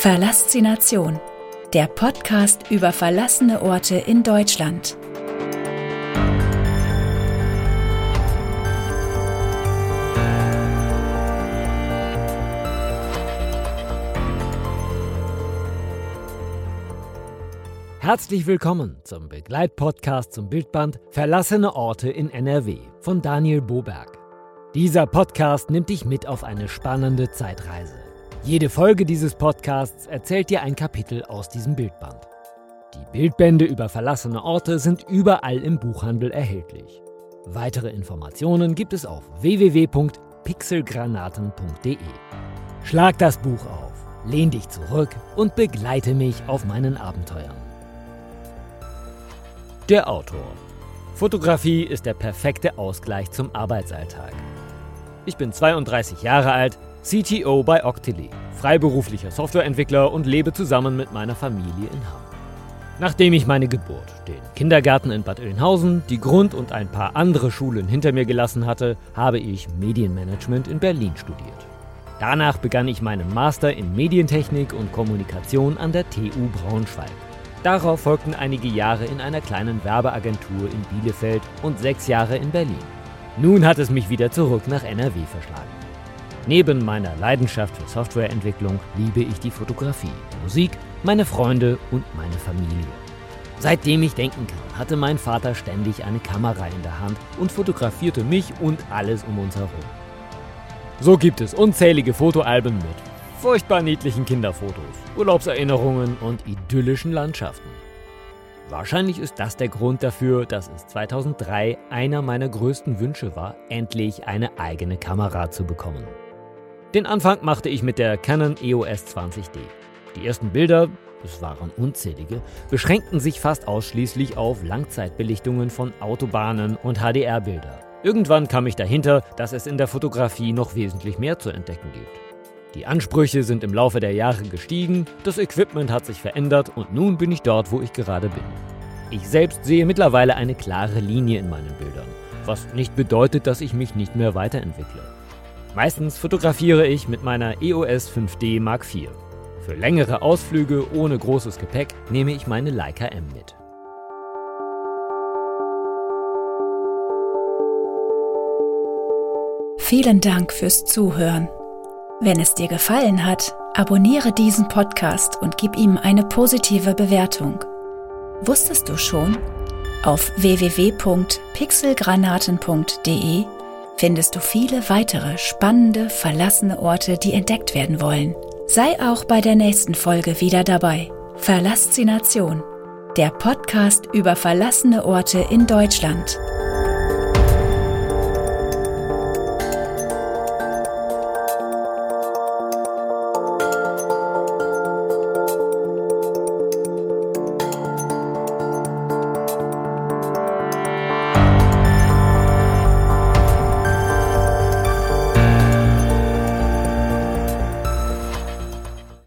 Verlassination, der Podcast über verlassene Orte in Deutschland. Herzlich willkommen zum Begleitpodcast zum Bildband Verlassene Orte in NRW von Daniel Boberg. Dieser Podcast nimmt dich mit auf eine spannende Zeitreise. Jede Folge dieses Podcasts erzählt dir ein Kapitel aus diesem Bildband. Die Bildbände über verlassene Orte sind überall im Buchhandel erhältlich. Weitere Informationen gibt es auf www.pixelgranaten.de. Schlag das Buch auf, lehn dich zurück und begleite mich auf meinen Abenteuern. Der Autor. Fotografie ist der perfekte Ausgleich zum Arbeitsalltag. Ich bin 32 Jahre alt, CTO bei Octily, freiberuflicher Softwareentwickler und lebe zusammen mit meiner Familie in Hamm. Nachdem ich meine Geburt, den Kindergarten in Bad Oeynhausen, die Grund- und ein paar andere Schulen hinter mir gelassen hatte, habe ich Medienmanagement in Berlin studiert. Danach begann ich meinen Master in Medientechnik und Kommunikation an der TU Braunschweig. Darauf folgten einige Jahre in einer kleinen Werbeagentur in Bielefeld und sechs Jahre in Berlin. Nun hat es mich wieder zurück nach NRW verschlagen. Neben meiner Leidenschaft für Softwareentwicklung liebe ich die Fotografie, Musik, meine Freunde und meine Familie. Seitdem ich denken kann, hatte mein Vater ständig eine Kamera in der Hand und fotografierte mich und alles um uns herum. So gibt es unzählige Fotoalben mit furchtbar niedlichen Kinderfotos, Urlaubserinnerungen und idyllischen Landschaften. Wahrscheinlich ist das der Grund dafür, dass es 2003 einer meiner größten Wünsche war, endlich eine eigene Kamera zu bekommen. Den Anfang machte ich mit der Canon EOS 20D. Die ersten Bilder, es waren unzählige, beschränkten sich fast ausschließlich auf Langzeitbelichtungen von Autobahnen und HDR-Bilder. Irgendwann kam ich dahinter, dass es in der Fotografie noch wesentlich mehr zu entdecken gibt. Die Ansprüche sind im Laufe der Jahre gestiegen, das Equipment hat sich verändert und nun bin ich dort, wo ich gerade bin. Ich selbst sehe mittlerweile eine klare Linie in meinen Bildern, was nicht bedeutet, dass ich mich nicht mehr weiterentwickle. Meistens fotografiere ich mit meiner EOS 5D Mark IV. Für längere Ausflüge ohne großes Gepäck nehme ich meine Leica M mit. Vielen Dank fürs Zuhören. Wenn es dir gefallen hat, abonniere diesen Podcast und gib ihm eine positive Bewertung. Wusstest du schon? Auf www.pixelgranaten.de findest du viele weitere spannende, verlassene Orte, die entdeckt werden wollen. Sei auch bei der nächsten Folge wieder dabei. Verlassination, der Podcast über verlassene Orte in Deutschland.